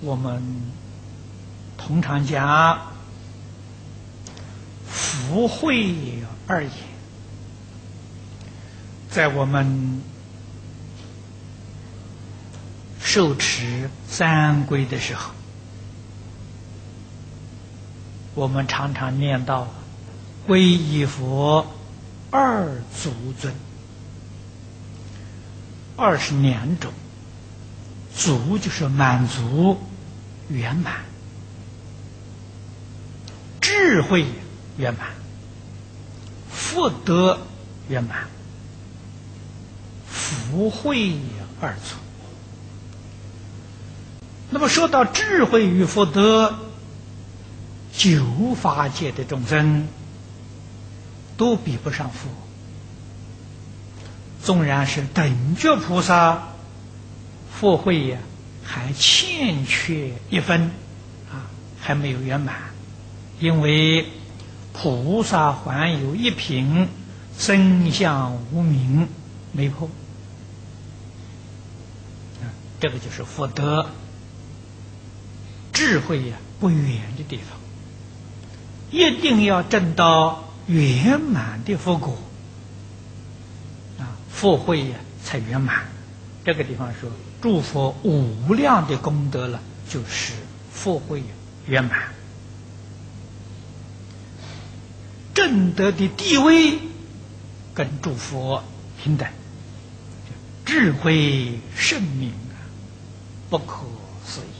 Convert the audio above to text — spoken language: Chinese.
我们通常讲福慧而言，在我们受持三规的时候，我们常常念到皈依佛二足尊，二十两种。足就是满足、圆满、智慧圆满、福德圆满、福慧二足。那么说到智慧与福德，九法界的众生都比不上佛，纵然是等觉菩萨。佛慧呀，还欠缺一分，啊，还没有圆满，因为菩萨还有一品真相无名没破，啊，这个就是福德。智慧呀不远的地方，一定要证到圆满的佛果，啊，佛会呀才圆满，这个地方说。祝福无量的功德了，就是福慧圆满，正德的地位跟诸佛平等，智慧圣明啊，不可思议